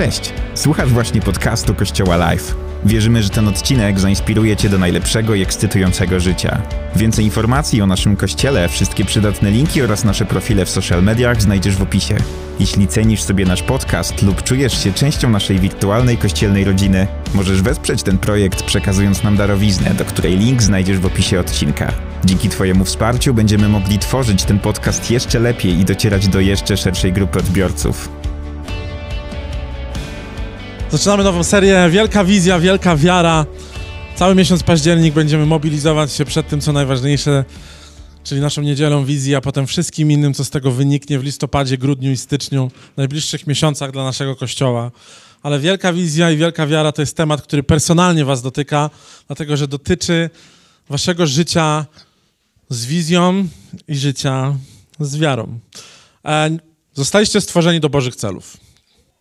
Cześć! Słuchasz właśnie podcastu Kościoła Live. Wierzymy, że ten odcinek zainspiruje Cię do najlepszego i ekscytującego życia. Więcej informacji o naszym kościele, wszystkie przydatne linki oraz nasze profile w social mediach znajdziesz w opisie. Jeśli cenisz sobie nasz podcast lub czujesz się częścią naszej wirtualnej kościelnej rodziny, możesz wesprzeć ten projekt przekazując nam darowiznę, do której link znajdziesz w opisie odcinka. Dzięki Twojemu wsparciu będziemy mogli tworzyć ten podcast jeszcze lepiej i docierać do jeszcze szerszej grupy odbiorców. Zaczynamy nową serię Wielka Wizja, Wielka Wiara. Cały miesiąc październik będziemy mobilizować się przed tym, co najważniejsze, czyli naszą niedzielą wizji, a potem wszystkim innym, co z tego wyniknie w listopadzie, grudniu i styczniu, w najbliższych miesiącach dla naszego Kościoła. Ale Wielka Wizja i Wielka Wiara to jest temat, który personalnie Was dotyka, dlatego że dotyczy Waszego życia z wizją i życia z wiarą. E, zostaliście stworzeni do Bożych celów.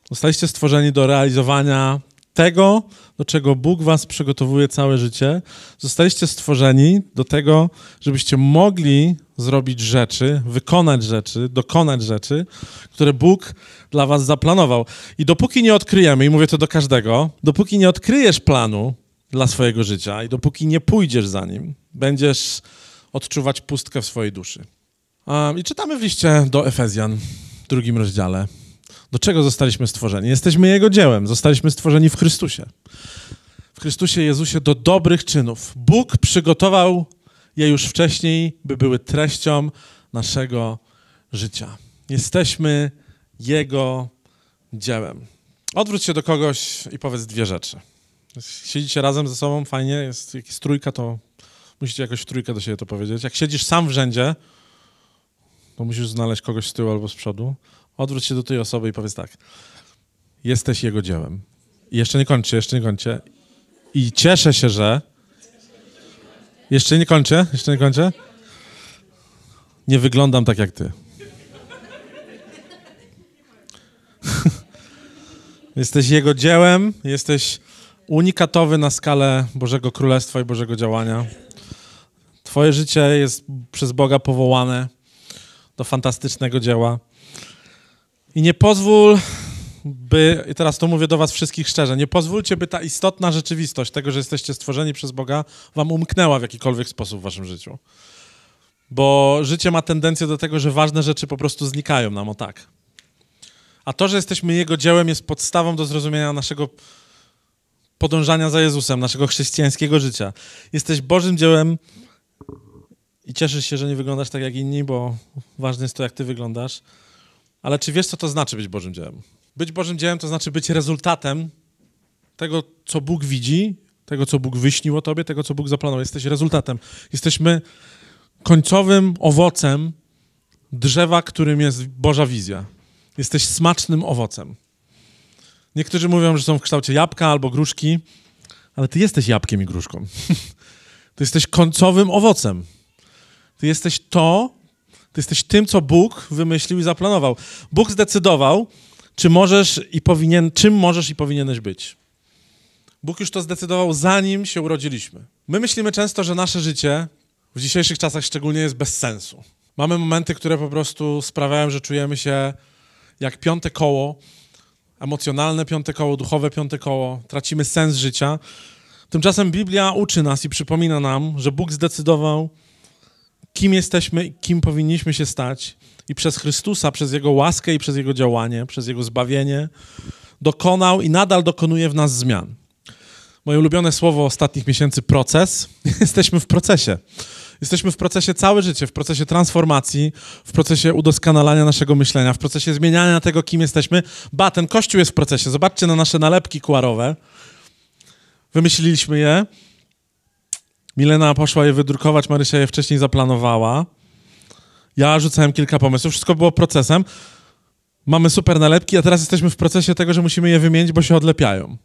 Zostaliście stworzeni do realizowania tego, do czego Bóg was przygotowuje całe życie. Zostaliście stworzeni do tego, żebyście mogli zrobić rzeczy, wykonać rzeczy, dokonać rzeczy, które Bóg dla was zaplanował. I dopóki nie odkryjemy, i mówię to do każdego, dopóki nie odkryjesz planu dla swojego życia i dopóki nie pójdziesz za nim, będziesz odczuwać pustkę w swojej duszy. I czytamy w liście do Efezjan, w drugim rozdziale. Do czego zostaliśmy stworzeni? Jesteśmy Jego dziełem, zostaliśmy stworzeni w Chrystusie. W Chrystusie Jezusie do dobrych czynów. Bóg przygotował je już wcześniej, by były treścią naszego życia. Jesteśmy Jego dziełem. Odwróć się do kogoś i powiedz dwie rzeczy. Siedzicie razem ze sobą, fajnie, jest, jak jest trójka, to musicie jakoś w trójkę do siebie to powiedzieć. Jak siedzisz sam w rzędzie, to musisz znaleźć kogoś z tyłu albo z przodu. Odwróć się do tej osoby i powiedz tak. Jesteś jego dziełem. I jeszcze nie kończę, jeszcze nie kończę. I cieszę się, że... Jeszcze nie kończę, jeszcze nie kończę. Nie wyglądam tak jak ty. jesteś jego dziełem, jesteś unikatowy na skalę Bożego Królestwa i Bożego działania. Twoje życie jest przez Boga powołane do fantastycznego dzieła. I nie pozwól, by, i teraz to mówię do was wszystkich szczerze, nie pozwólcie, by ta istotna rzeczywistość tego, że jesteście stworzeni przez Boga, wam umknęła w jakikolwiek sposób w waszym życiu. Bo życie ma tendencję do tego, że ważne rzeczy po prostu znikają nam o tak. A to, że jesteśmy Jego dziełem, jest podstawą do zrozumienia naszego podążania za Jezusem, naszego chrześcijańskiego życia. Jesteś Bożym dziełem i cieszysz się, że nie wyglądasz tak jak inni, bo ważne jest to, jak ty wyglądasz. Ale czy wiesz, co to znaczy być Bożym dziełem? Być Bożym dziełem to znaczy być rezultatem tego, co Bóg widzi, tego, co Bóg wyśnił o tobie, tego, co Bóg zaplanował. Jesteś rezultatem. Jesteśmy końcowym owocem drzewa, którym jest Boża wizja. Jesteś smacznym owocem. Niektórzy mówią, że są w kształcie jabłka albo gruszki, ale ty jesteś jabłkiem i gruszką. ty jesteś końcowym owocem. Ty jesteś to, jesteś tym, co Bóg wymyślił i zaplanował. Bóg zdecydował, czy możesz i powinien, czym możesz i powinieneś być. Bóg już to zdecydował, zanim się urodziliśmy. My myślimy często, że nasze życie w dzisiejszych czasach szczególnie jest bez sensu. Mamy momenty, które po prostu sprawiają, że czujemy się jak piąte koło, emocjonalne piąte koło, duchowe piąte koło, tracimy sens życia. Tymczasem Biblia uczy nas i przypomina nam, że Bóg zdecydował, kim jesteśmy kim powinniśmy się stać. I przez Chrystusa, przez Jego łaskę i przez Jego działanie, przez Jego zbawienie, dokonał i nadal dokonuje w nas zmian. Moje ulubione słowo ostatnich miesięcy proces. Jesteśmy w procesie. Jesteśmy w procesie całe życie, w procesie transformacji, w procesie udoskonalania naszego myślenia, w procesie zmieniania tego, kim jesteśmy. Ba, ten kościół jest w procesie. Zobaczcie na nasze nalepki kuarowe. Wymyśliliśmy je Milena poszła je wydrukować, Marysia je wcześniej zaplanowała. Ja rzucałem kilka pomysłów, wszystko było procesem. Mamy super nalepki, a teraz jesteśmy w procesie tego, że musimy je wymienić, bo się odlepiają.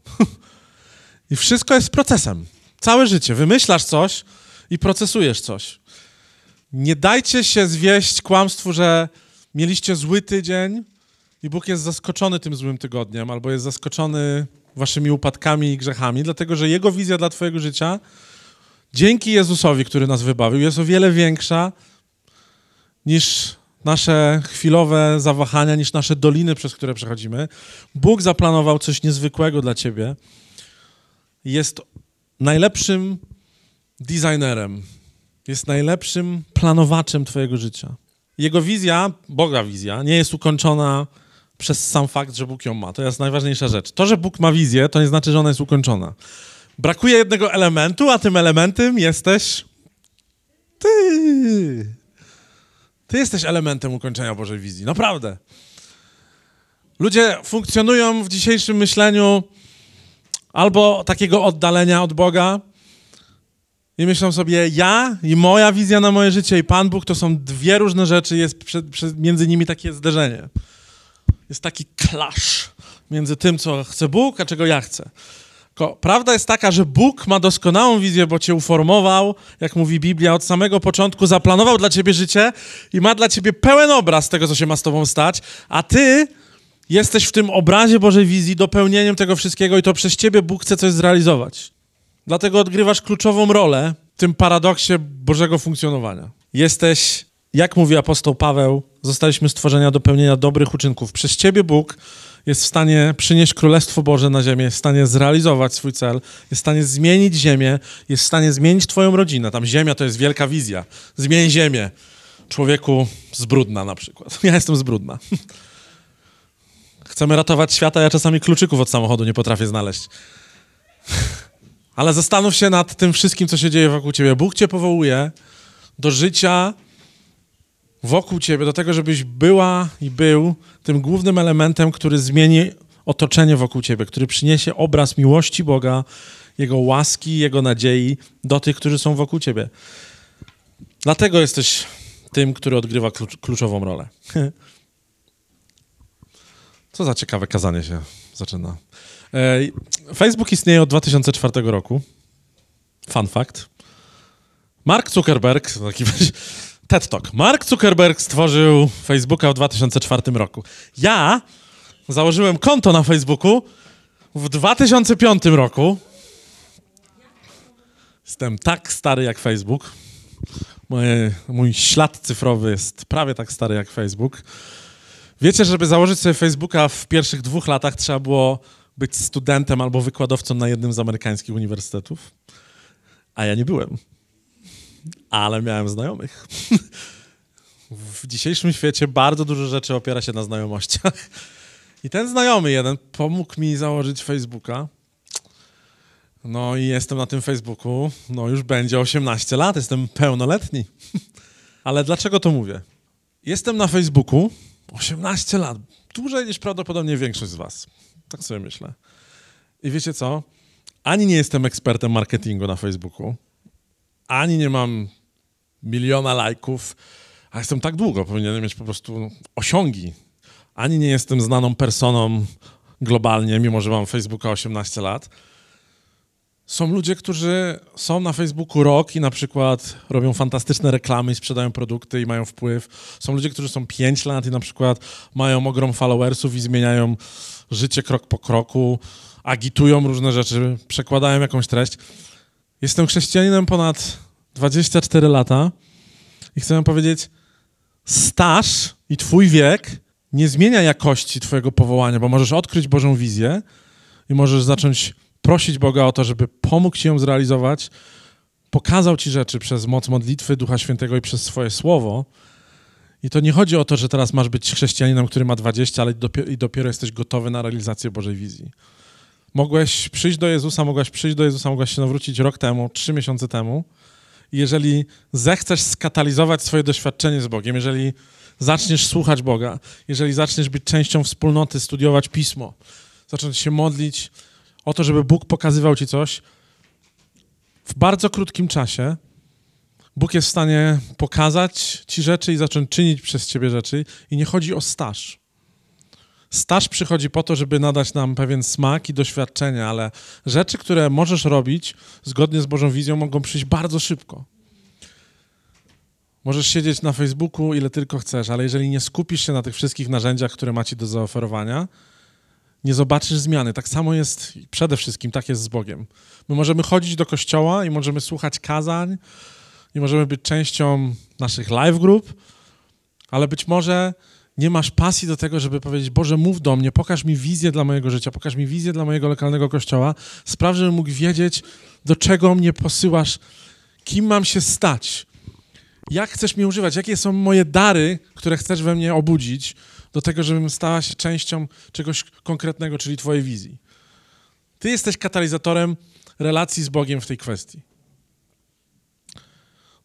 I wszystko jest procesem. Całe życie. Wymyślasz coś i procesujesz coś. Nie dajcie się zwieść kłamstwu, że mieliście zły tydzień i Bóg jest zaskoczony tym złym tygodniem, albo jest zaskoczony waszymi upadkami i grzechami, dlatego że Jego wizja dla Twojego życia dzięki Jezusowi, który nas wybawił, jest o wiele większa niż nasze chwilowe zawahania, niż nasze doliny, przez które przechodzimy. Bóg zaplanował coś niezwykłego dla ciebie. Jest najlepszym designerem, jest najlepszym planowaczem twojego życia. Jego wizja, Boga wizja, nie jest ukończona przez sam fakt, że Bóg ją ma. To jest najważniejsza rzecz. To, że Bóg ma wizję, to nie znaczy, że ona jest ukończona. Brakuje jednego elementu, a tym elementem jesteś ty. Ty jesteś elementem ukończenia Bożej wizji. Naprawdę. Ludzie funkcjonują w dzisiejszym myśleniu albo takiego oddalenia od Boga i myślą sobie, ja i moja wizja na moje życie i Pan Bóg to są dwie różne rzeczy, jest przed, przed, między nimi takie zderzenie. Jest taki clash między tym, co chce Bóg, a czego ja chcę. Tylko prawda jest taka, że Bóg ma doskonałą wizję, bo cię uformował, jak mówi Biblia, od samego początku zaplanował dla ciebie życie i ma dla ciebie pełen obraz tego, co się ma z tobą stać, a ty jesteś w tym obrazie Bożej wizji dopełnieniem tego wszystkiego i to przez ciebie Bóg chce coś zrealizować. Dlatego odgrywasz kluczową rolę w tym paradoksie Bożego funkcjonowania. Jesteś, jak mówi apostoł Paweł, zostaliśmy stworzenia do pełnienia dobrych uczynków. Przez ciebie Bóg jest w stanie przynieść Królestwo Boże na ziemię, jest w stanie zrealizować swój cel, jest w stanie zmienić ziemię, jest w stanie zmienić twoją rodzinę. Tam ziemia to jest wielka wizja. Zmień ziemię. Człowieku z brudna na przykład. Ja jestem z brudna. Chcemy ratować świata, ja czasami kluczyków od samochodu nie potrafię znaleźć. Ale zastanów się nad tym wszystkim, co się dzieje wokół ciebie. Bóg cię powołuje do życia wokół ciebie, do tego, żebyś była i był tym głównym elementem, który zmieni otoczenie wokół ciebie, który przyniesie obraz miłości Boga, Jego łaski, Jego nadziei do tych, którzy są wokół ciebie. Dlatego jesteś tym, który odgrywa klucz, kluczową rolę. Co za ciekawe kazanie się zaczyna. Facebook istnieje od 2004 roku. Fun fact. Mark Zuckerberg, taki TED Talk. Mark Zuckerberg stworzył Facebooka w 2004 roku. Ja założyłem konto na Facebooku w 2005 roku. Jestem tak stary jak Facebook. Moje, mój ślad cyfrowy jest prawie tak stary jak Facebook. Wiecie, żeby założyć sobie Facebooka w pierwszych dwóch latach trzeba było być studentem albo wykładowcą na jednym z amerykańskich uniwersytetów. A ja nie byłem ale miałem znajomych. w dzisiejszym świecie bardzo dużo rzeczy opiera się na znajomościach. I ten znajomy jeden pomógł mi założyć Facebooka. No i jestem na tym Facebooku, no już będzie 18 lat, jestem pełnoletni. Ale dlaczego to mówię? Jestem na Facebooku 18 lat, dłużej niż prawdopodobnie większość z was. Tak sobie myślę. I wiecie co? Ani nie jestem ekspertem marketingu na Facebooku, ani nie mam miliona lajków, a jestem tak długo, powinienem mieć po prostu osiągi. Ani nie jestem znaną personą globalnie, mimo że mam Facebooka 18 lat. Są ludzie, którzy są na Facebooku rok i na przykład robią fantastyczne reklamy i sprzedają produkty i mają wpływ. Są ludzie, którzy są 5 lat i na przykład mają ogrom followersów i zmieniają życie krok po kroku, agitują różne rzeczy, przekładają jakąś treść. Jestem chrześcijaninem ponad 24 lata i chcę wam powiedzieć, staż i twój wiek nie zmienia jakości twojego powołania, bo możesz odkryć Bożą wizję i możesz zacząć prosić Boga o to, żeby pomógł ci ją zrealizować, pokazał ci rzeczy przez moc modlitwy Ducha Świętego i przez swoje słowo. I to nie chodzi o to, że teraz masz być chrześcijaninem, który ma 20, ale dopiero, i dopiero jesteś gotowy na realizację Bożej wizji. Mogłeś przyjść do Jezusa, mogłaś przyjść do Jezusa, mogłaś się nawrócić rok temu, trzy miesiące temu. Jeżeli zechcesz skatalizować swoje doświadczenie z Bogiem, jeżeli zaczniesz słuchać Boga, jeżeli zaczniesz być częścią wspólnoty, studiować Pismo, zacząć się modlić o to, żeby Bóg pokazywał ci coś, w bardzo krótkim czasie Bóg jest w stanie pokazać ci rzeczy i zacząć czynić przez ciebie rzeczy. I nie chodzi o staż. Staż przychodzi po to, żeby nadać nam pewien smak i doświadczenie, ale rzeczy, które możesz robić zgodnie z Bożą wizją, mogą przyjść bardzo szybko. Możesz siedzieć na Facebooku ile tylko chcesz, ale jeżeli nie skupisz się na tych wszystkich narzędziach, które macie do zaoferowania, nie zobaczysz zmiany. Tak samo jest przede wszystkim, tak jest z Bogiem. My możemy chodzić do kościoła i możemy słuchać kazań, i możemy być częścią naszych live group, Ale być może nie masz pasji do tego, żeby powiedzieć: Boże, mów do mnie, pokaż mi wizję dla mojego życia, pokaż mi wizję dla mojego lokalnego kościoła. Spraw, żebym mógł wiedzieć, do czego mnie posyłasz, kim mam się stać, jak chcesz mnie używać, jakie są moje dary, które chcesz we mnie obudzić, do tego, żebym stała się częścią czegoś konkretnego, czyli Twojej wizji. Ty jesteś katalizatorem relacji z Bogiem w tej kwestii.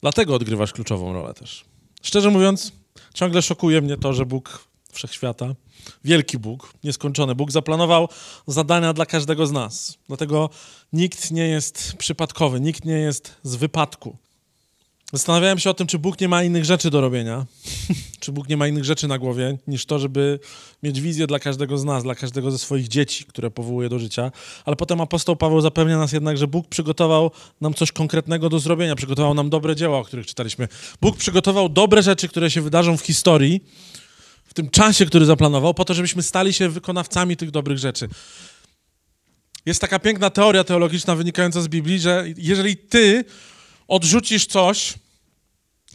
Dlatego odgrywasz kluczową rolę też. Szczerze mówiąc, ciągle szokuje mnie to, że Bóg wszechświata, wielki Bóg, nieskończony Bóg, zaplanował zadania dla każdego z nas. Dlatego nikt nie jest przypadkowy, nikt nie jest z wypadku. Zastanawiałem się o tym, czy Bóg nie ma innych rzeczy do robienia, czy Bóg nie ma innych rzeczy na głowie, niż to, żeby mieć wizję dla każdego z nas, dla każdego ze swoich dzieci, które powołuje do życia. Ale potem apostoł Paweł zapewnia nas jednak, że Bóg przygotował nam coś konkretnego do zrobienia, przygotował nam dobre dzieła, o których czytaliśmy. Bóg przygotował dobre rzeczy, które się wydarzą w historii, w tym czasie, który zaplanował, po to, żebyśmy stali się wykonawcami tych dobrych rzeczy. Jest taka piękna teoria teologiczna wynikająca z Biblii, że jeżeli ty odrzucisz coś,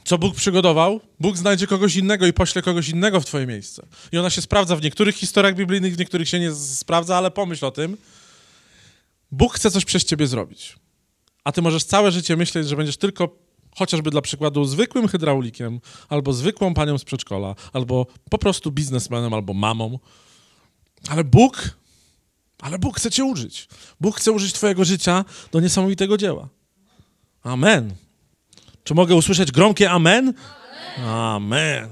co Bóg przygotował, Bóg znajdzie kogoś innego i pośle kogoś innego w twoje miejsce. I ona się sprawdza w niektórych historiach biblijnych, w niektórych się nie sprawdza, ale pomyśl o tym. Bóg chce coś przez ciebie zrobić. A ty możesz całe życie myśleć, że będziesz tylko chociażby dla przykładu zwykłym hydraulikiem, albo zwykłą panią z przedszkola, albo po prostu biznesmenem, albo mamą. Ale Bóg, ale Bóg chce cię użyć. Bóg chce użyć twojego życia do niesamowitego dzieła. Amen. Czy mogę usłyszeć gromkie amen? Amen.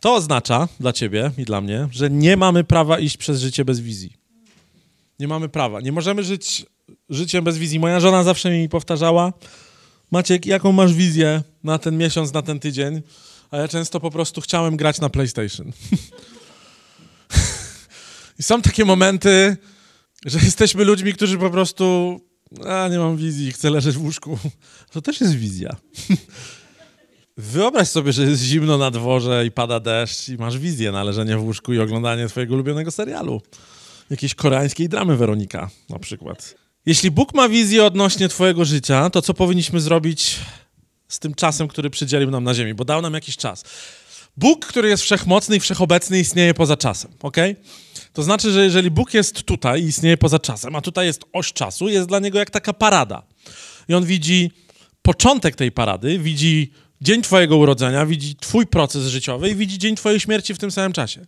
To oznacza dla ciebie i dla mnie, że nie mamy prawa iść przez życie bez wizji. Nie mamy prawa. Nie możemy żyć życiem bez wizji. Moja żona zawsze mi powtarzała, Maciek, jaką masz wizję na ten miesiąc, na ten tydzień? A ja często po prostu chciałem grać na PlayStation. I są takie momenty, że jesteśmy ludźmi, którzy po prostu a nie mam wizji, chcę leżeć w łóżku. To też jest wizja. Wyobraź sobie, że jest zimno na dworze i pada deszcz i masz wizję na leżenie w łóżku i oglądanie twojego ulubionego serialu. Jakiejś koreańskiej dramy Weronika na przykład. Jeśli Bóg ma wizję odnośnie twojego życia, to co powinniśmy zrobić z tym czasem, który przydzielił nam na ziemi? Bo dał nam jakiś czas. Bóg, który jest wszechmocny i wszechobecny, istnieje poza czasem, ok? To znaczy, że jeżeli Bóg jest tutaj i istnieje poza czasem, a tutaj jest oś czasu, jest dla niego jak taka parada. I on widzi początek tej parady, widzi dzień Twojego urodzenia, widzi Twój proces życiowy i widzi dzień Twojej śmierci w tym samym czasie.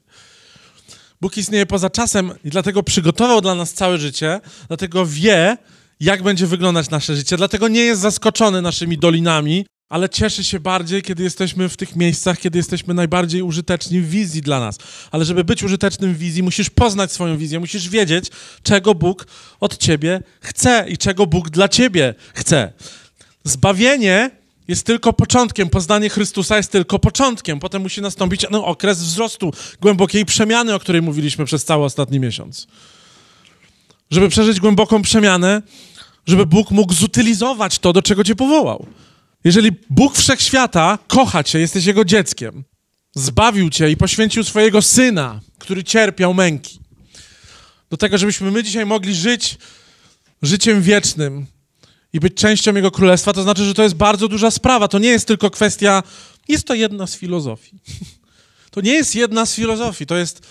Bóg istnieje poza czasem i dlatego przygotował dla nas całe życie, dlatego wie, jak będzie wyglądać nasze życie, dlatego nie jest zaskoczony naszymi dolinami, ale cieszy się bardziej, kiedy jesteśmy w tych miejscach, kiedy jesteśmy najbardziej użyteczni w wizji dla nas. Ale żeby być użytecznym w wizji, musisz poznać swoją wizję, musisz wiedzieć, czego Bóg od ciebie chce i czego Bóg dla ciebie chce. Zbawienie jest tylko początkiem, poznanie Chrystusa jest tylko początkiem. Potem musi nastąpić no, okres wzrostu, głębokiej przemiany, o której mówiliśmy przez cały ostatni miesiąc. Żeby przeżyć głęboką przemianę, żeby Bóg mógł zutylizować to, do czego cię powołał. Jeżeli Bóg wszechświata kocha cię, jesteś jego dzieckiem, zbawił cię i poświęcił swojego syna, który cierpiał męki, do tego, żebyśmy my dzisiaj mogli żyć życiem wiecznym i być częścią jego królestwa, to znaczy, że to jest bardzo duża sprawa. To nie jest tylko kwestia, jest to jedna z filozofii. To nie jest jedna z filozofii, to jest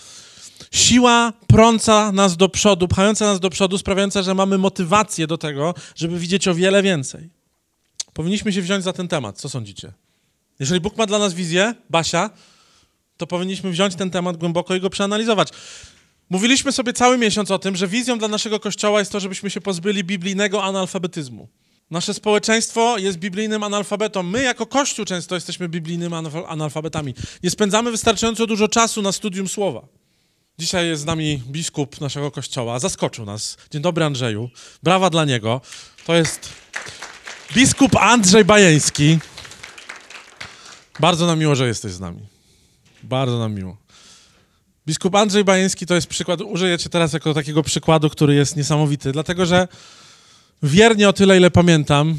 siła prąca nas do przodu, pchająca nas do przodu, sprawiająca, że mamy motywację do tego, żeby widzieć o wiele więcej. Powinniśmy się wziąć za ten temat. Co sądzicie? Jeżeli Bóg ma dla nas wizję, Basia, to powinniśmy wziąć ten temat głęboko i go przeanalizować. Mówiliśmy sobie cały miesiąc o tym, że wizją dla naszego kościoła jest to, żebyśmy się pozbyli biblijnego analfabetyzmu. Nasze społeczeństwo jest biblijnym analfabetą. My, jako Kościół, często jesteśmy biblijnymi analfabetami. Nie spędzamy wystarczająco dużo czasu na studium słowa. Dzisiaj jest z nami biskup naszego kościoła. Zaskoczył nas. Dzień dobry, Andrzeju. Brawa dla niego. To jest Biskup Andrzej Bajeński. Bardzo nam miło, że jesteś z nami. Bardzo nam miło. Biskup Andrzej Bajeński to jest przykład, użyję cię teraz jako takiego przykładu, który jest niesamowity, dlatego że wiernie o tyle, ile pamiętam,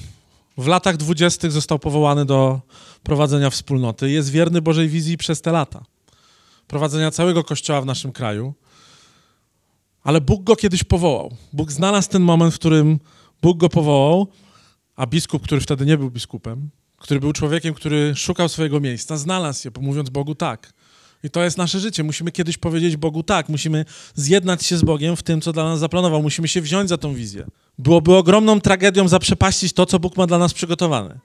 w latach dwudziestych został powołany do prowadzenia wspólnoty. Jest wierny Bożej wizji przez te lata. Prowadzenia całego kościoła w naszym kraju. Ale Bóg go kiedyś powołał. Bóg znalazł ten moment, w którym Bóg go powołał a biskup, który wtedy nie był biskupem, który był człowiekiem, który szukał swojego miejsca, znalazł je, mówiąc Bogu tak. I to jest nasze życie. Musimy kiedyś powiedzieć Bogu tak. Musimy zjednać się z Bogiem w tym, co dla nas zaplanował. Musimy się wziąć za tą wizję. Byłoby ogromną tragedią zaprzepaścić to, co Bóg ma dla nas przygotowane.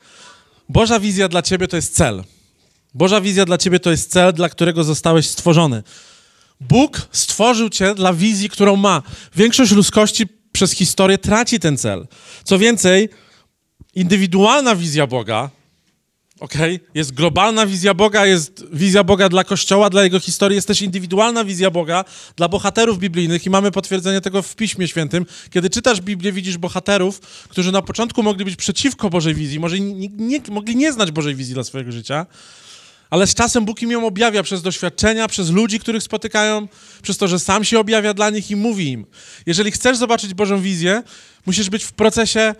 Boża wizja dla ciebie to jest cel. Boża wizja dla ciebie to jest cel, dla którego zostałeś stworzony. Bóg stworzył cię dla wizji, którą ma. Większość ludzkości przez historię traci ten cel. Co więcej, indywidualna wizja Boga, okay, jest globalna wizja Boga, jest wizja Boga dla Kościoła, dla jego historii, jest też indywidualna wizja Boga dla bohaterów biblijnych i mamy potwierdzenie tego w Piśmie Świętym. Kiedy czytasz Biblię, widzisz bohaterów, którzy na początku mogli być przeciwko Bożej wizji, może nie, nie, mogli nie znać Bożej wizji dla swojego życia, ale z czasem Bóg im ją objawia przez doświadczenia, przez ludzi, których spotykają, przez to, że sam się objawia dla nich i mówi im. Jeżeli chcesz zobaczyć Bożą wizję, musisz być w procesie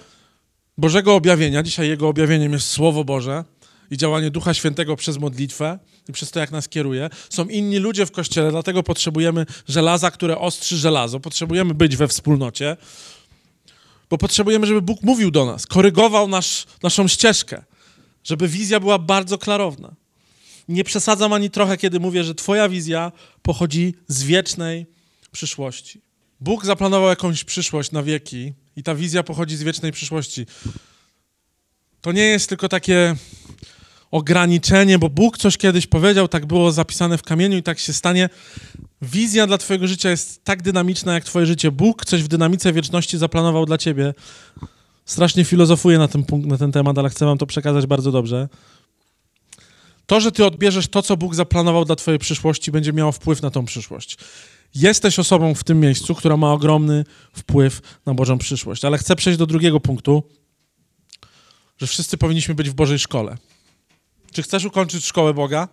Bożego objawienia. Dzisiaj Jego objawieniem jest Słowo Boże i działanie Ducha Świętego przez modlitwę i przez to, jak nas kieruje. Są inni ludzie w Kościele, dlatego potrzebujemy żelaza, które ostrzy żelazo. Potrzebujemy być we wspólnocie, bo potrzebujemy, żeby Bóg mówił do nas, korygował nasz, naszą ścieżkę, żeby wizja była bardzo klarowna nie przesadzam ani trochę, kiedy mówię, że Twoja wizja pochodzi z wiecznej przyszłości. Bóg zaplanował jakąś przyszłość na wieki i ta wizja pochodzi z wiecznej przyszłości. To nie jest tylko takie ograniczenie, bo Bóg coś kiedyś powiedział, tak było zapisane w kamieniu i tak się stanie. Wizja dla Twojego życia jest tak dynamiczna jak Twoje życie. Bóg coś w dynamice wieczności zaplanował dla Ciebie. Strasznie filozofuję na ten, punkt, na ten temat, ale chcę Wam to przekazać bardzo dobrze. To, że ty odbierzesz to, co Bóg zaplanował dla twojej przyszłości, będzie miało wpływ na tą przyszłość. Jesteś osobą w tym miejscu, która ma ogromny wpływ na Bożą przyszłość. Ale chcę przejść do drugiego punktu, że wszyscy powinniśmy być w Bożej szkole. Czy chcesz ukończyć szkołę Boga?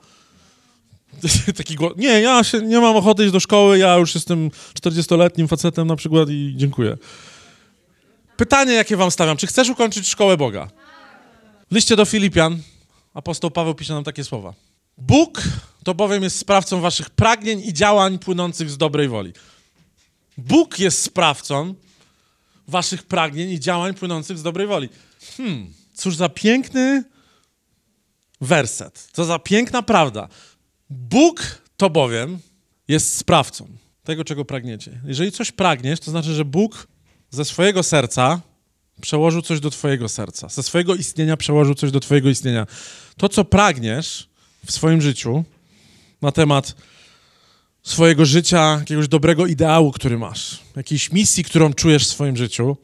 Taki głos. Nie, ja się, nie mam ochoty iść do szkoły, ja już jestem 40-letnim facetem na przykład i dziękuję. Pytanie, jakie wam stawiam. Czy chcesz ukończyć szkołę Boga? W liście do Filipian, apostoł Paweł pisze nam takie słowa. Bóg to bowiem jest sprawcą waszych pragnień i działań płynących z dobrej woli. Bóg jest sprawcą waszych pragnień i działań płynących z dobrej woli. Hmm, cóż za piękny werset. Co za piękna prawda. Bóg to bowiem jest sprawcą tego, czego pragniecie. Jeżeli coś pragniesz, to znaczy, że Bóg ze swojego serca przełożył coś do Twojego serca. Ze swojego istnienia przełożył coś do Twojego istnienia. To, co pragniesz w swoim życiu na temat swojego życia, jakiegoś dobrego ideału, który masz, jakiejś misji, którą czujesz w swoim życiu,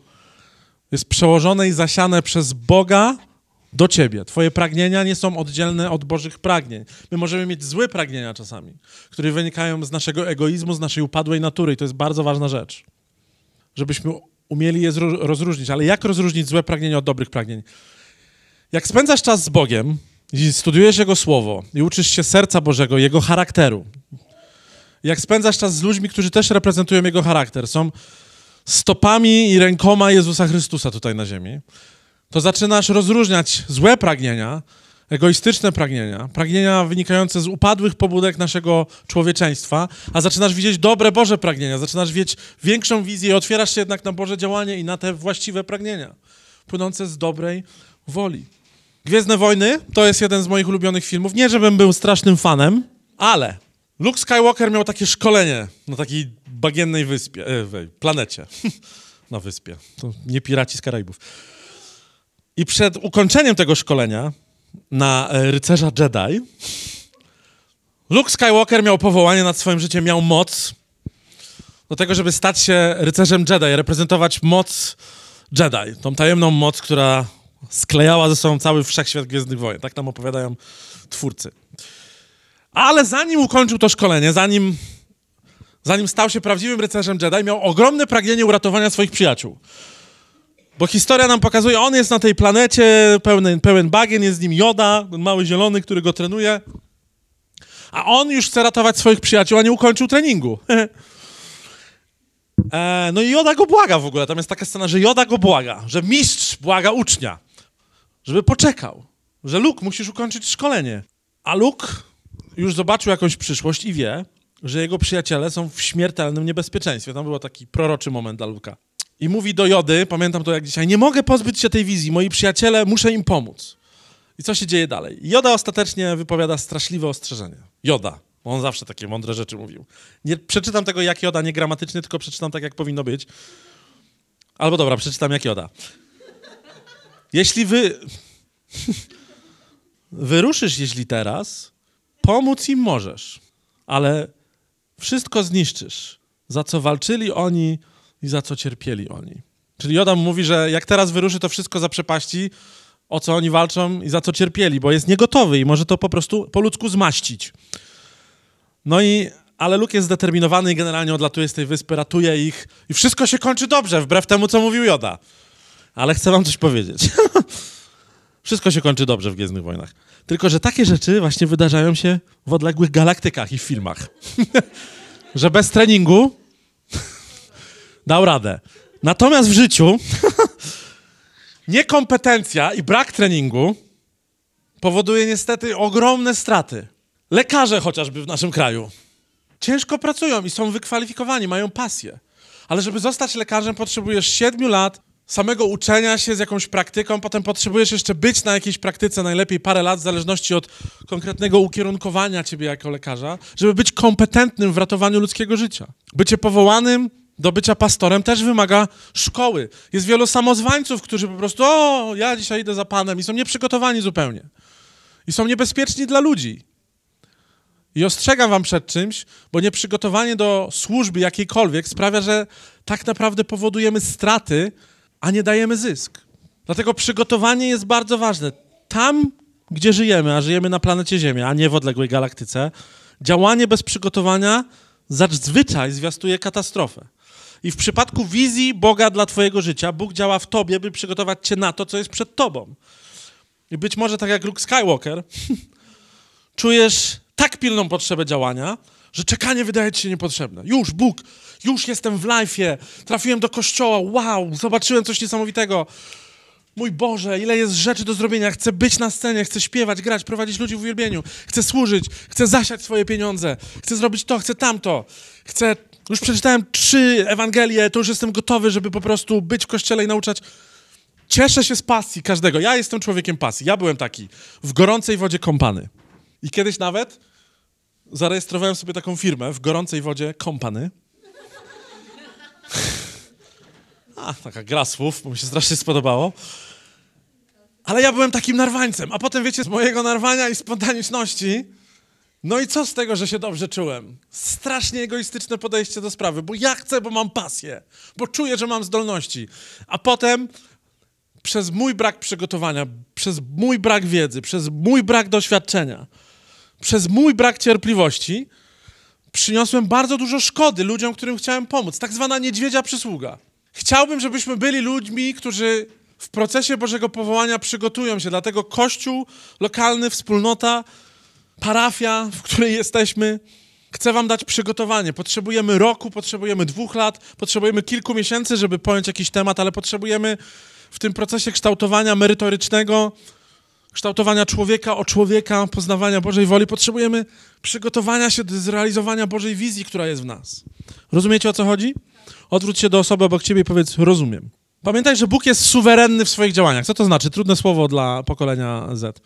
jest przełożone i zasiane przez Boga do ciebie. Twoje pragnienia nie są oddzielne od Bożych pragnień. My możemy mieć złe pragnienia czasami, które wynikają z naszego egoizmu, z naszej upadłej natury i to jest bardzo ważna rzecz. Żebyśmy umieli je rozróżnić. Ale jak rozróżnić złe pragnienia od dobrych pragnień? Jak spędzasz czas z Bogiem i studiujesz Jego Słowo i uczysz się serca Bożego, Jego charakteru, jak spędzasz czas z ludźmi, którzy też reprezentują Jego charakter, są stopami i rękoma Jezusa Chrystusa tutaj na ziemi, to zaczynasz rozróżniać złe pragnienia egoistyczne pragnienia, pragnienia wynikające z upadłych pobudek naszego człowieczeństwa, a zaczynasz widzieć dobre Boże pragnienia, zaczynasz mieć większą wizję i otwierasz się jednak na Boże działanie i na te właściwe pragnienia, płynące z dobrej woli. Gwiezdne Wojny to jest jeden z moich ulubionych filmów. Nie, żebym był strasznym fanem, ale Luke Skywalker miał takie szkolenie na takiej bagiennej wyspie, e, planecie. na wyspie. To nie piraci z Karaibów. I przed ukończeniem tego szkolenia na e, rycerza Jedi. Luke Skywalker miał powołanie nad swoim życiem, miał moc do tego, żeby stać się rycerzem Jedi, reprezentować moc Jedi, tą tajemną moc, która sklejała ze sobą cały wszechświat Gwiezdnych Wojen. Tak nam opowiadają twórcy. Ale zanim ukończył to szkolenie, zanim, zanim stał się prawdziwym rycerzem Jedi, miał ogromne pragnienie uratowania swoich przyjaciół. Bo historia nam pokazuje, on jest na tej planecie, pełen, pełen bagien, jest z nim Joda, ten mały zielony, który go trenuje. A on już chce ratować swoich przyjaciół, a nie ukończył treningu. e, no i Joda go błaga w ogóle. Tam jest taka scena, że Joda go błaga, że mistrz błaga ucznia, żeby poczekał, że Luke, musisz ukończyć szkolenie. A Luke już zobaczył jakąś przyszłość i wie, że jego przyjaciele są w śmiertelnym niebezpieczeństwie. Tam był taki proroczy moment dla Luka. I mówi do Jody, pamiętam to jak dzisiaj, nie mogę pozbyć się tej wizji, moi przyjaciele, muszę im pomóc. I co się dzieje dalej? Joda ostatecznie wypowiada straszliwe ostrzeżenie. Joda. On zawsze takie mądre rzeczy mówił. Nie przeczytam tego jak Joda, nie gramatycznie, tylko przeczytam tak, jak powinno być. Albo dobra, przeczytam jak Joda. Jeśli wy... wyruszysz, jeśli teraz, pomóc im możesz, ale wszystko zniszczysz, za co walczyli oni i za co cierpieli oni. Czyli Jodam mówi, że jak teraz wyruszy, to wszystko zaprzepaści, o co oni walczą i za co cierpieli, bo jest niegotowy i może to po prostu po ludzku zmaścić. No i, ale Luke jest zdeterminowany i generalnie odlatuje z tej wyspy, ratuje ich i wszystko się kończy dobrze, wbrew temu, co mówił Joda. Ale chcę wam coś powiedzieć. wszystko się kończy dobrze w Gwiezdnych Wojnach. Tylko, że takie rzeczy właśnie wydarzają się w odległych galaktykach i w filmach. że bez treningu dał radę. Natomiast w życiu niekompetencja i brak treningu powoduje niestety ogromne straty. Lekarze chociażby w naszym kraju ciężko pracują i są wykwalifikowani, mają pasję. Ale żeby zostać lekarzem, potrzebujesz siedmiu lat samego uczenia się z jakąś praktyką, potem potrzebujesz jeszcze być na jakiejś praktyce, najlepiej parę lat, w zależności od konkretnego ukierunkowania ciebie jako lekarza, żeby być kompetentnym w ratowaniu ludzkiego życia. Bycie powołanym do bycia pastorem też wymaga szkoły. Jest wielu samozwańców, którzy po prostu, o, ja dzisiaj idę za Panem i są nieprzygotowani zupełnie. I są niebezpieczni dla ludzi. I ostrzegam wam przed czymś, bo nieprzygotowanie do służby jakiejkolwiek sprawia, że tak naprawdę powodujemy straty, a nie dajemy zysk. Dlatego przygotowanie jest bardzo ważne. Tam, gdzie żyjemy, a żyjemy na planecie Ziemia, a nie w odległej galaktyce, działanie bez przygotowania zazwyczaj zwiastuje katastrofę. I w przypadku wizji Boga dla Twojego życia, Bóg działa w Tobie, by przygotować Cię na to, co jest przed Tobą. I być może tak jak Luke Skywalker, czujesz tak pilną potrzebę działania, że czekanie wydaje ci się niepotrzebne. Już, Bóg, już jestem w life'ie, trafiłem do kościoła, wow, zobaczyłem coś niesamowitego. Mój Boże, ile jest rzeczy do zrobienia. Chcę być na scenie, chcę śpiewać, grać, prowadzić ludzi w uwielbieniu. Chcę służyć, chcę zasiać swoje pieniądze. Chcę zrobić to, chcę tamto. Chcę... Już przeczytałem trzy Ewangelie, to już jestem gotowy, żeby po prostu być w kościele i nauczać. Cieszę się z pasji każdego. Ja jestem człowiekiem pasji. Ja byłem taki w gorącej wodzie kąpany. I kiedyś nawet zarejestrowałem sobie taką firmę w gorącej wodzie Company. A, taka gra słów, bo mi się strasznie spodobało. Ale ja byłem takim narwańcem, a potem wiecie, z mojego narwania i spontaniczności, no i co z tego, że się dobrze czułem? Strasznie egoistyczne podejście do sprawy, bo ja chcę, bo mam pasję, bo czuję, że mam zdolności. A potem przez mój brak przygotowania, przez mój brak wiedzy, przez mój brak doświadczenia, przez mój brak cierpliwości przyniosłem bardzo dużo szkody ludziom, którym chciałem pomóc. Tak zwana niedźwiedzia przysługa. Chciałbym, żebyśmy byli ludźmi, którzy w procesie Bożego powołania przygotują się. Dlatego Kościół lokalny, wspólnota, parafia, w której jesteśmy, chce Wam dać przygotowanie. Potrzebujemy roku, potrzebujemy dwóch lat, potrzebujemy kilku miesięcy, żeby pojąć jakiś temat, ale potrzebujemy w tym procesie kształtowania merytorycznego kształtowania człowieka o człowieka, poznawania Bożej woli, potrzebujemy przygotowania się do zrealizowania Bożej wizji, która jest w nas. Rozumiecie o co chodzi? Odwróć się do osoby obok ciebie i powiedz: Rozumiem. Pamiętaj, że Bóg jest suwerenny w swoich działaniach. Co to znaczy? Trudne słowo dla pokolenia Z.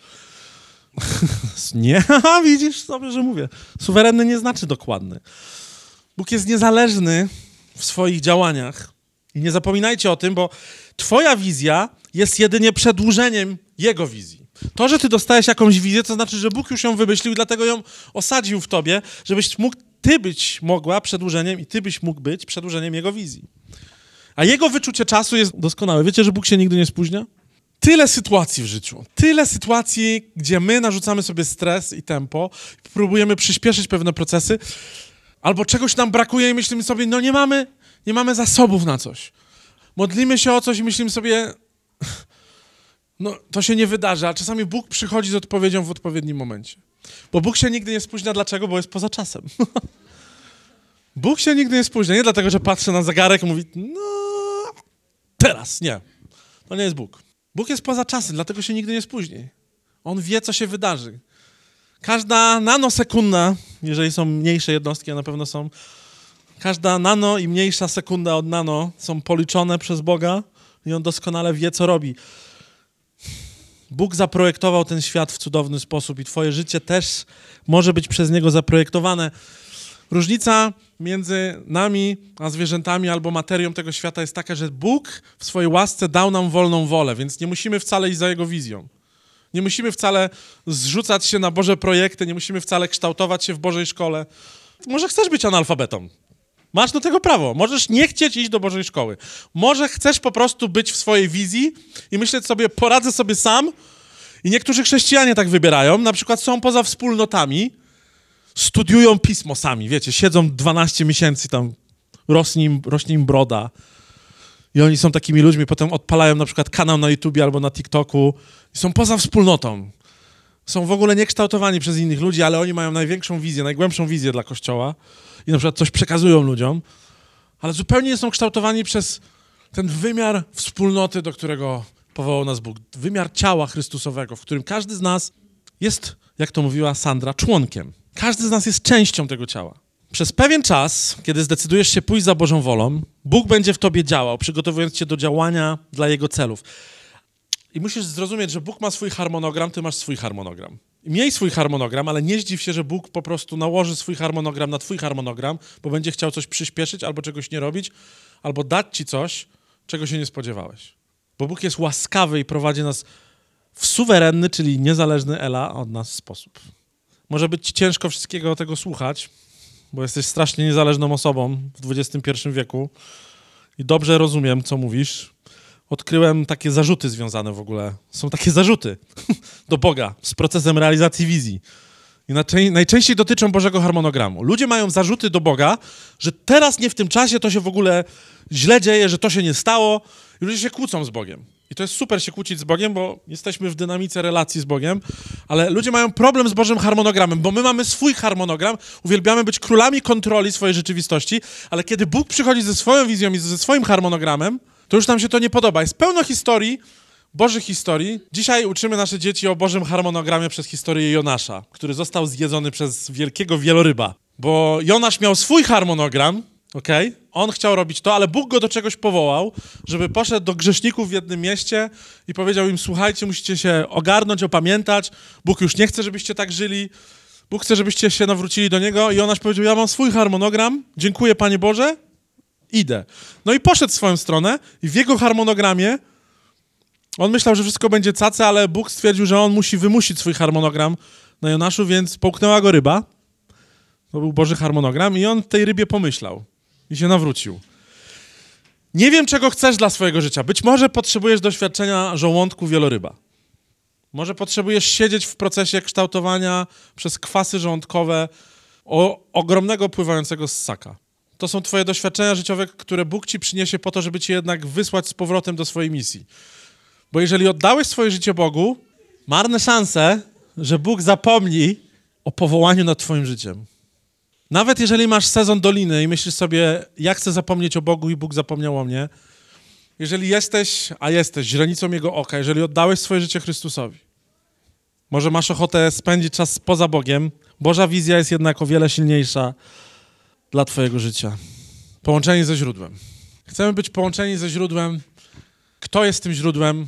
nie, widzisz, dobrze, że mówię. Suwerenny nie znaczy dokładny. Bóg jest niezależny w swoich działaniach. I nie zapominajcie o tym, bo Twoja wizja jest jedynie przedłużeniem Jego wizji. To, że ty dostajesz jakąś wizję, to znaczy, że Bóg już ją wymyślił dlatego ją osadził w tobie, żebyś mógł, ty być mogła przedłużeniem i ty byś mógł być przedłużeniem Jego wizji. A Jego wyczucie czasu jest doskonałe. Wiecie, że Bóg się nigdy nie spóźnia? Tyle sytuacji w życiu, tyle sytuacji, gdzie my narzucamy sobie stres i tempo, próbujemy przyspieszyć pewne procesy, albo czegoś nam brakuje i myślimy sobie, no nie mamy, nie mamy zasobów na coś. Modlimy się o coś i myślimy sobie, no, to się nie wydarzy, a czasami Bóg przychodzi z odpowiedzią w odpowiednim momencie. Bo Bóg się nigdy nie spóźnia. Dlaczego? Bo jest poza czasem. Bóg się nigdy nie spóźnia. Nie dlatego, że patrzy na zegarek i mówi, no, teraz, nie. To nie jest Bóg. Bóg jest poza czasem, dlatego się nigdy nie spóźni. On wie, co się wydarzy. Każda nanosekunda, jeżeli są mniejsze jednostki, a na pewno są, każda nano i mniejsza sekunda od nano są policzone przez Boga i On doskonale wie, co robi. Bóg zaprojektował ten świat w cudowny sposób i twoje życie też może być przez niego zaprojektowane. Różnica między nami a zwierzętami albo materią tego świata jest taka, że Bóg w swojej łasce dał nam wolną wolę, więc nie musimy wcale iść za Jego wizją. Nie musimy wcale zrzucać się na Boże projekty, nie musimy wcale kształtować się w Bożej szkole. Może chcesz być analfabetą. Masz do tego prawo. Możesz nie chcieć iść do Bożej szkoły. Może chcesz po prostu być w swojej wizji i myśleć sobie, poradzę sobie sam. I niektórzy chrześcijanie tak wybierają, na przykład są poza wspólnotami, studiują pismo sami, wiecie, siedzą 12 miesięcy tam, rośnie im, rośnie im broda. I oni są takimi ludźmi, potem odpalają na przykład kanał na YouTubie albo na TikToku i są poza wspólnotą. Są w ogóle niekształtowani przez innych ludzi, ale oni mają największą wizję, najgłębszą wizję dla Kościoła i na przykład coś przekazują ludziom, ale zupełnie nie są kształtowani przez ten wymiar wspólnoty, do którego powołał nas Bóg. Wymiar ciała Chrystusowego, w którym każdy z nas jest, jak to mówiła Sandra, członkiem. Każdy z nas jest częścią tego ciała. Przez pewien czas, kiedy zdecydujesz się pójść za Bożą wolą, Bóg będzie w tobie działał, przygotowując cię do działania dla Jego celów. I musisz zrozumieć, że Bóg ma swój harmonogram, ty masz swój harmonogram. Miej swój harmonogram, ale nie zdziw się, że Bóg po prostu nałoży swój harmonogram na twój harmonogram, bo będzie chciał coś przyspieszyć albo czegoś nie robić, albo dać ci coś, czego się nie spodziewałeś. Bo Bóg jest łaskawy i prowadzi nas w suwerenny, czyli niezależny Ela od nas sposób. Może być ci ciężko wszystkiego tego słuchać, bo jesteś strasznie niezależną osobą w XXI wieku i dobrze rozumiem, co mówisz. Odkryłem takie zarzuty związane w ogóle. Są takie zarzuty do Boga z procesem realizacji wizji. I najczęściej dotyczą Bożego harmonogramu. Ludzie mają zarzuty do Boga, że teraz nie w tym czasie to się w ogóle źle dzieje, że to się nie stało. I ludzie się kłócą z Bogiem. I to jest super się kłócić z Bogiem, bo jesteśmy w dynamice relacji z Bogiem, ale ludzie mają problem z Bożym harmonogramem, bo my mamy swój harmonogram, uwielbiamy być królami kontroli swojej rzeczywistości, ale kiedy Bóg przychodzi ze swoją wizją i ze swoim harmonogramem, to już nam się to nie podoba. Jest pełno historii, Bożych historii. Dzisiaj uczymy nasze dzieci o Bożym harmonogramie przez historię Jonasza, który został zjedzony przez wielkiego wieloryba. Bo Jonasz miał swój harmonogram, okej? Okay? On chciał robić to, ale Bóg go do czegoś powołał, żeby poszedł do grzeszników w jednym mieście i powiedział im, słuchajcie, musicie się ogarnąć, opamiętać, Bóg już nie chce, żebyście tak żyli, Bóg chce, żebyście się nawrócili do Niego i Jonasz powiedział, ja mam swój harmonogram, dziękuję Panie Boże, idę. No i poszedł w swoją stronę i w jego harmonogramie on myślał, że wszystko będzie cace, ale Bóg stwierdził, że on musi wymusić swój harmonogram na Jonaszu, więc połknęła go ryba. To był Boży harmonogram i on tej rybie pomyślał i się nawrócił. Nie wiem, czego chcesz dla swojego życia. Być może potrzebujesz doświadczenia żołądku wieloryba. Może potrzebujesz siedzieć w procesie kształtowania przez kwasy żołądkowe ogromnego pływającego ssaka. To są twoje doświadczenia życiowe, które Bóg ci przyniesie po to, żeby cię jednak wysłać z powrotem do swojej misji. Bo jeżeli oddałeś swoje życie Bogu, marne szanse, że Bóg zapomni o powołaniu nad twoim życiem. Nawet jeżeli masz sezon doliny i myślisz sobie, ja chcę zapomnieć o Bogu i Bóg zapomniał o mnie, jeżeli jesteś, a jesteś źrenicą Jego oka, jeżeli oddałeś swoje życie Chrystusowi, może masz ochotę spędzić czas poza Bogiem, Boża wizja jest jednak o wiele silniejsza dla Twojego życia. Połączenie ze źródłem. Chcemy być połączeni ze źródłem. Kto jest tym źródłem?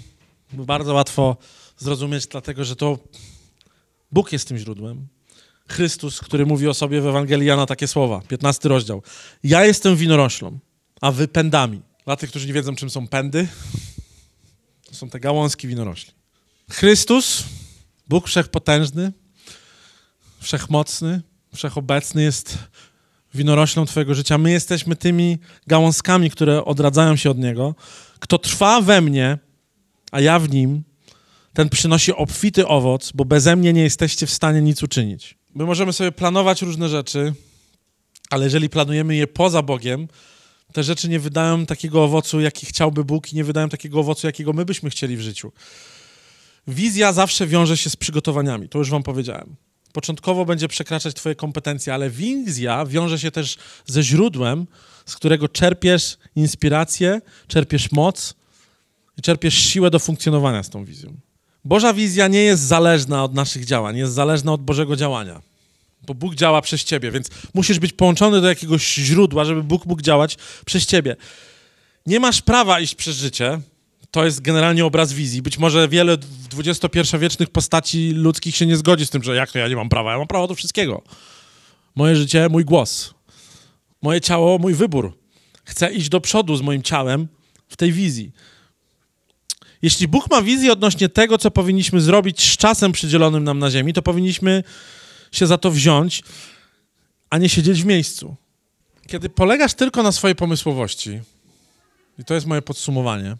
Bardzo łatwo zrozumieć, dlatego że to Bóg jest tym źródłem. Chrystus, który mówi o sobie w Ewangelii Jana takie słowa, 15 rozdział. Ja jestem winoroślą, a wy pędami. Dla tych, którzy nie wiedzą, czym są pędy, to są te gałązki winorośli. Chrystus, Bóg wszechpotężny, wszechmocny, wszechobecny jest winoroślą Twojego życia. My jesteśmy tymi gałązkami, które odradzają się od Niego. Kto trwa we mnie, a ja w nim, ten przynosi obfity owoc, bo beze mnie nie jesteście w stanie nic uczynić. My możemy sobie planować różne rzeczy, ale jeżeli planujemy je poza Bogiem, te rzeczy nie wydają takiego owocu, jaki chciałby Bóg i nie wydają takiego owocu, jakiego my byśmy chcieli w życiu. Wizja zawsze wiąże się z przygotowaniami, to już wam powiedziałem. Początkowo będzie przekraczać twoje kompetencje, ale wizja wiąże się też ze źródłem, z którego czerpiesz inspirację, czerpiesz moc i czerpiesz siłę do funkcjonowania z tą wizją. Boża wizja nie jest zależna od naszych działań, jest zależna od Bożego działania. Bo Bóg działa przez ciebie, więc musisz być połączony do jakiegoś źródła, żeby Bóg mógł działać przez ciebie. Nie masz prawa iść przez życie To jest generalnie obraz wizji. Być może wiele XXI-wiecznych postaci ludzkich się nie zgodzi z tym, że jak to ja nie mam prawa? Ja mam prawo do wszystkiego. Moje życie, mój głos. Moje ciało, mój wybór. Chcę iść do przodu z moim ciałem w tej wizji. Jeśli Bóg ma wizję odnośnie tego, co powinniśmy zrobić z czasem przydzielonym nam na ziemi, to powinniśmy się za to wziąć, a nie siedzieć w miejscu. Kiedy polegasz tylko na swojej pomysłowości, i to jest moje podsumowanie,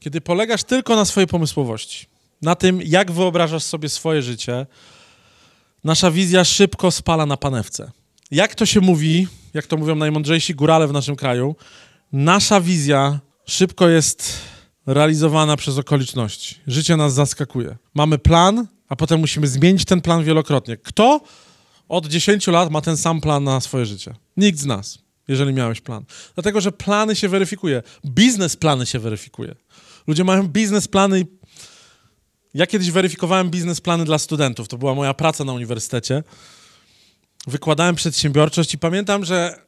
kiedy polegasz tylko na swojej pomysłowości, na tym, jak wyobrażasz sobie swoje życie, nasza wizja szybko spala na panewce. Jak to się mówi, jak to mówią najmądrzejsi górale w naszym kraju, nasza wizja szybko jest realizowana przez okoliczności. Życie nas zaskakuje. Mamy plan, a potem musimy zmienić ten plan wielokrotnie. Kto od 10 lat ma ten sam plan na swoje życie? Nikt z nas, jeżeli miałeś plan. Dlatego, że plany się weryfikuje. Biznesplany się weryfikuje. Ludzie mają biznesplany ja kiedyś weryfikowałem biznesplany dla studentów. To była moja praca na uniwersytecie. Wykładałem przedsiębiorczość i pamiętam, że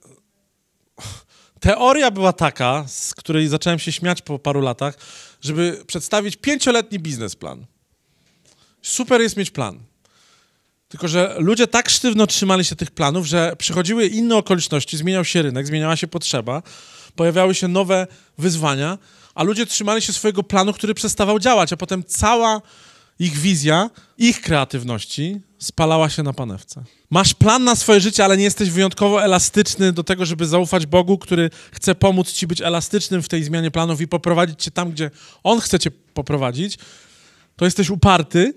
teoria była taka, z której zacząłem się śmiać po paru latach, żeby przedstawić pięcioletni biznesplan. Super jest mieć plan. Tylko, że ludzie tak sztywno trzymali się tych planów, że przychodziły inne okoliczności, zmieniał się rynek, zmieniała się potrzeba, pojawiały się nowe wyzwania, a ludzie trzymali się swojego planu, który przestawał działać, a potem cała ich wizja, ich kreatywności spalała się na panewce. Masz plan na swoje życie, ale nie jesteś wyjątkowo elastyczny do tego, żeby zaufać Bogu, który chce pomóc ci być elastycznym w tej zmianie planów i poprowadzić cię tam, gdzie On chce cię poprowadzić, to jesteś uparty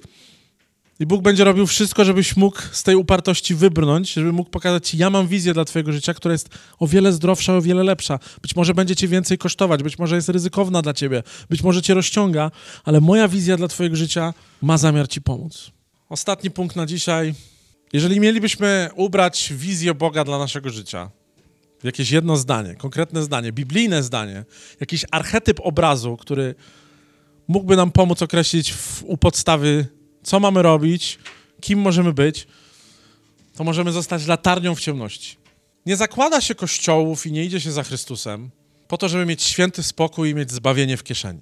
i Bóg będzie robił wszystko, żebyś mógł z tej upartości wybrnąć, żeby mógł pokazać ci, ja mam wizję dla twojego życia, która jest o wiele zdrowsza, o wiele lepsza. Być może będzie cię więcej kosztować, być może jest ryzykowna dla ciebie, być może cię rozciąga, ale moja wizja dla twojego życia ma zamiar ci pomóc. Ostatni punkt na dzisiaj. Jeżeli mielibyśmy ubrać wizję Boga dla naszego życia, jakieś jedno zdanie, konkretne zdanie, biblijne zdanie, jakiś archetyp obrazu, który mógłby nam pomóc określić u podstawy co mamy robić, kim możemy być, to możemy zostać latarnią w ciemności. Nie zakłada się kościołów i nie idzie się za Chrystusem po to, żeby mieć święty spokój i mieć zbawienie w kieszeni.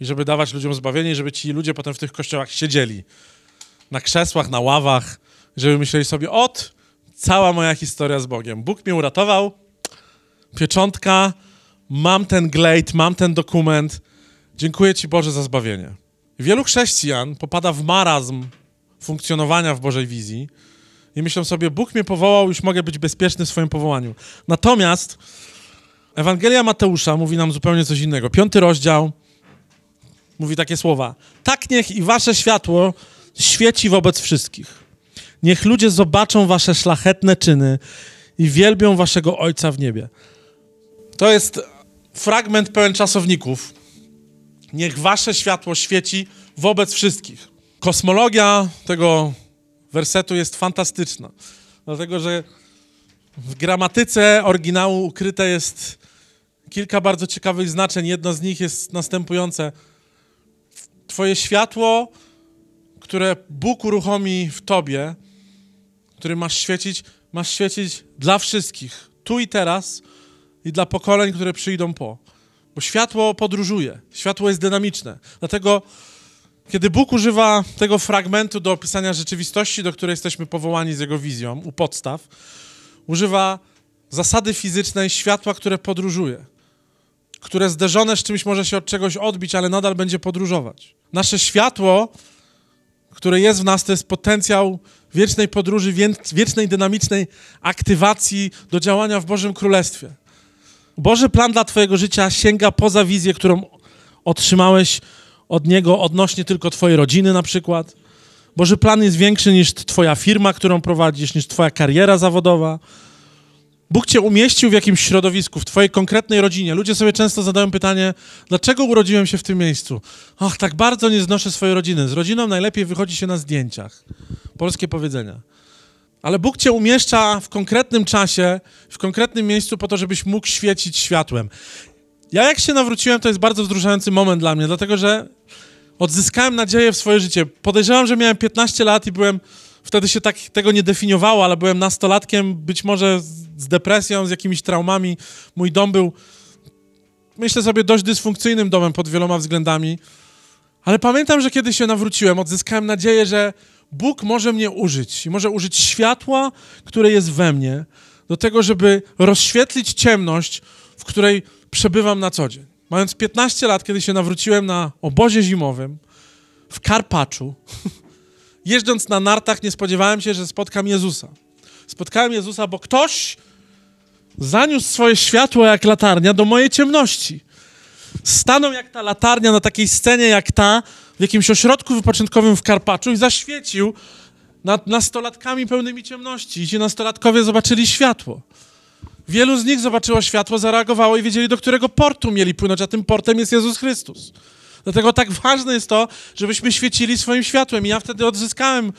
I żeby dawać ludziom zbawienie, i żeby ci ludzie potem w tych kościołach siedzieli na krzesłach, na ławach, żeby myśleli sobie, ot, cała moja historia z Bogiem. Bóg mnie uratował, pieczątka, mam ten glejt, mam ten dokument. Dziękuję Ci Boże za zbawienie. Wielu chrześcijan popada w marazm funkcjonowania w Bożej wizji i myślą sobie, Bóg mnie powołał, już mogę być bezpieczny w swoim powołaniu. Natomiast Ewangelia Mateusza mówi nam zupełnie coś innego. Piąty rozdział mówi takie słowa. Tak niech i wasze światło świeci wobec wszystkich. Niech ludzie zobaczą wasze szlachetne czyny i wielbią waszego Ojca w niebie. To jest fragment pełen czasowników, Niech wasze światło świeci wobec wszystkich. Kosmologia tego wersetu jest fantastyczna, dlatego że w gramatyce oryginału ukryte jest kilka bardzo ciekawych znaczeń. Jedno z nich jest następujące. Twoje światło, które Bóg uruchomi w tobie, który masz świecić, masz świecić dla wszystkich, tu i teraz i dla pokoleń, które przyjdą po. Bo światło podróżuje, światło jest dynamiczne. Dlatego, kiedy Bóg używa tego fragmentu do opisania rzeczywistości, do której jesteśmy powołani z Jego wizją, u podstaw, używa zasady fizycznej światła, które podróżuje, które zderzone z czymś może się od czegoś odbić, ale nadal będzie podróżować. Nasze światło, które jest w nas, to jest potencjał wiecznej podróży, wiecznej dynamicznej aktywacji do działania w Bożym Królestwie. Boży plan dla Twojego życia sięga poza wizję, którą otrzymałeś od Niego odnośnie tylko Twojej rodziny na przykład. Boży plan jest większy niż Twoja firma, którą prowadzisz, niż Twoja kariera zawodowa. Bóg Cię umieścił w jakimś środowisku, w Twojej konkretnej rodzinie. Ludzie sobie często zadają pytanie, dlaczego urodziłem się w tym miejscu? Ach, tak bardzo nie znoszę swojej rodziny. Z rodziną najlepiej wychodzi się na zdjęciach. Polskie powiedzenia. Ale Bóg cię umieszcza w konkretnym czasie, w konkretnym miejscu po to, żebyś mógł świecić światłem. Ja jak się nawróciłem, to jest bardzo wzruszający moment dla mnie, dlatego że odzyskałem nadzieję w swoje życie. Podejrzewam, że miałem 15 lat i byłem, wtedy się tak tego nie definiowało, ale byłem nastolatkiem, być może z depresją, z jakimiś traumami. Mój dom był myślę sobie, dość dysfunkcyjnym domem pod wieloma względami. Ale pamiętam, że kiedy się nawróciłem, odzyskałem nadzieję, że Bóg może mnie użyć i może użyć światła, które jest we mnie, do tego, żeby rozświetlić ciemność, w której przebywam na co dzień. Mając 15 lat, kiedy się nawróciłem na obozie zimowym w Karpaczu, jeżdżąc na nartach, nie spodziewałem się, że spotkam Jezusa. Spotkałem Jezusa, bo ktoś zaniósł swoje światło jak latarnia do mojej ciemności. Stanął jak ta latarnia na takiej scenie jak ta, w jakimś ośrodku wypoczynkowym w Karpaczu i zaświecił nad nastolatkami pełnymi ciemności. I ci nastolatkowie zobaczyli światło. Wielu z nich zobaczyło światło, zareagowało i wiedzieli, do którego portu mieli płynąć, a tym portem jest Jezus Chrystus. Dlatego tak ważne jest to, żebyśmy świecili swoim światłem. I ja wtedy odzyskałem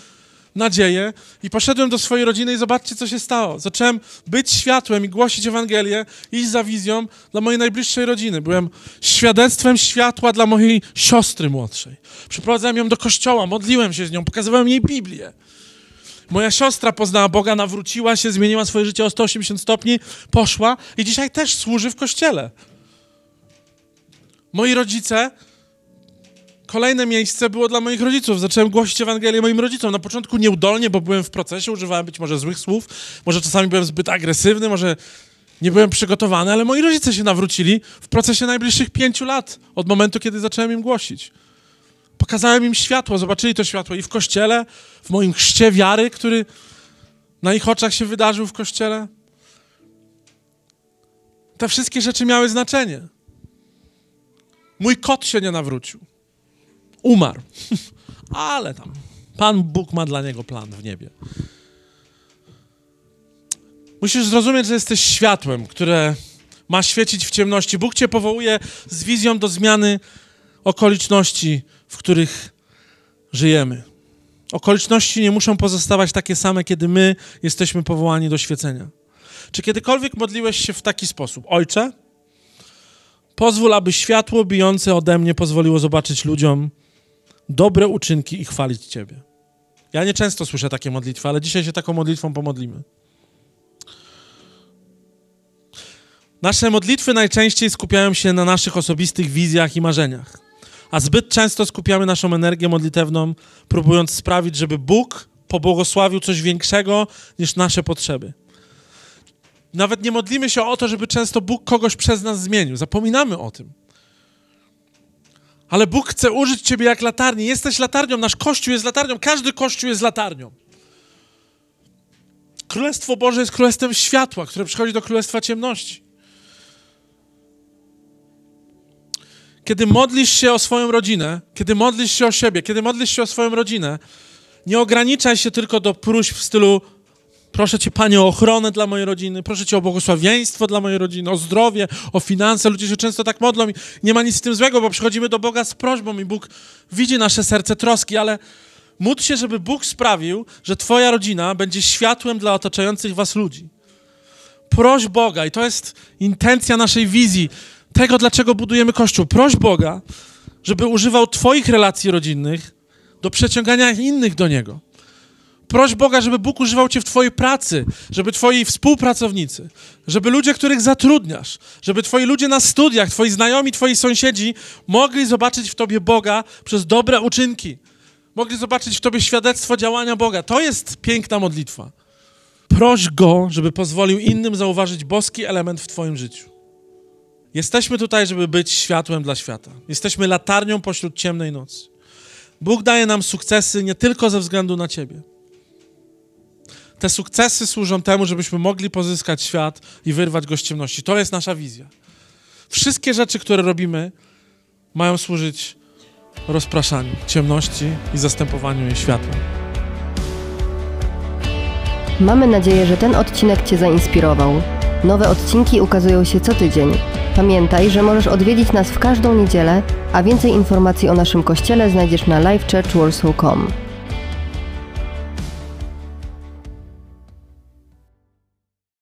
nadzieję i poszedłem do swojej rodziny i zobaczcie, co się stało. Zacząłem być światłem i głosić Ewangelię, iść za wizją dla mojej najbliższej rodziny. Byłem świadectwem światła dla mojej siostry młodszej. Przyprowadzałem ją do kościoła, modliłem się z nią, pokazywałem jej Biblię. Moja siostra poznała Boga, nawróciła się, zmieniła swoje życie o 180 stopni, poszła i dzisiaj też służy w kościele. Moi rodzice kolejne miejsce było dla moich rodziców. Zacząłem głosić Ewangelię moim rodzicom. Na początku nieudolnie, bo byłem w procesie, używałem być może złych słów, może czasami byłem zbyt agresywny, może nie byłem przygotowany, ale moi rodzice się nawrócili w procesie najbliższych pięciu lat, od momentu, kiedy zacząłem im głosić. Pokazałem im światło, zobaczyli to światło i w kościele, w moim chrzcie wiary, który na ich oczach się wydarzył w kościele. Te wszystkie rzeczy miały znaczenie. Mój kot się nie nawrócił. Umarł. Ale tam. Pan Bóg ma dla niego plan w niebie. Musisz zrozumieć, że jesteś światłem, które ma świecić w ciemności. Bóg cię powołuje z wizją do zmiany okoliczności, w których żyjemy. Okoliczności nie muszą pozostawać takie same, kiedy my jesteśmy powołani do świecenia. Czy kiedykolwiek modliłeś się w taki sposób? Ojcze, pozwól, aby światło bijące ode mnie pozwoliło zobaczyć ludziom dobre uczynki i chwalić Ciebie. Ja nie często słyszę takie modlitwy, ale dzisiaj się taką modlitwą pomodlimy. Nasze modlitwy najczęściej skupiają się na naszych osobistych wizjach i marzeniach, a zbyt często skupiamy naszą energię modlitewną, próbując sprawić, żeby Bóg pobłogosławił coś większego niż nasze potrzeby. Nawet nie modlimy się o to, żeby często Bóg kogoś przez nas zmienił. Zapominamy o tym. Ale Bóg chce użyć ciebie jak latarni. Jesteś latarnią, nasz Kościół jest latarnią, każdy Kościół jest latarnią. Królestwo Boże jest królestwem światła, które przychodzi do królestwa ciemności. Kiedy modlisz się o swoją rodzinę, kiedy modlisz się o siebie, kiedy modlisz się o swoją rodzinę, nie ograniczaj się tylko do próśb w stylu Proszę Cię, Panie, o ochronę dla mojej rodziny, proszę Cię o błogosławieństwo dla mojej rodziny, o zdrowie, o finanse. Ludzie się często tak modlą i nie ma nic z tym złego, bo przychodzimy do Boga z prośbą i Bóg widzi nasze serce troski, ale módl się, żeby Bóg sprawił, że Twoja rodzina będzie światłem dla otaczających Was ludzi. Proś Boga i to jest intencja naszej wizji, tego, dlaczego budujemy Kościół. Proś Boga, żeby używał Twoich relacji rodzinnych do przeciągania innych do Niego. Proś Boga, żeby Bóg używał Cię w Twojej pracy, żeby Twoi współpracownicy, żeby ludzie, których zatrudniasz, żeby Twoi ludzie na studiach, Twoi znajomi, Twoi sąsiedzi mogli zobaczyć w Tobie Boga przez dobre uczynki. Mogli zobaczyć w Tobie świadectwo działania Boga. To jest piękna modlitwa. Proś Go, żeby pozwolił innym zauważyć boski element w Twoim życiu. Jesteśmy tutaj, żeby być światłem dla świata. Jesteśmy latarnią pośród ciemnej nocy. Bóg daje nam sukcesy nie tylko ze względu na Ciebie. Te sukcesy służą temu, żebyśmy mogli pozyskać świat i wyrwać go z ciemności. To jest nasza wizja. Wszystkie rzeczy, które robimy, mają służyć rozpraszaniu ciemności i zastępowaniu jej światłem. Mamy nadzieję, że ten odcinek Cię zainspirował. Nowe odcinki ukazują się co tydzień. Pamiętaj, że możesz odwiedzić nas w każdą niedzielę, a więcej informacji o naszym kościele znajdziesz na livechurchwarsaw.com.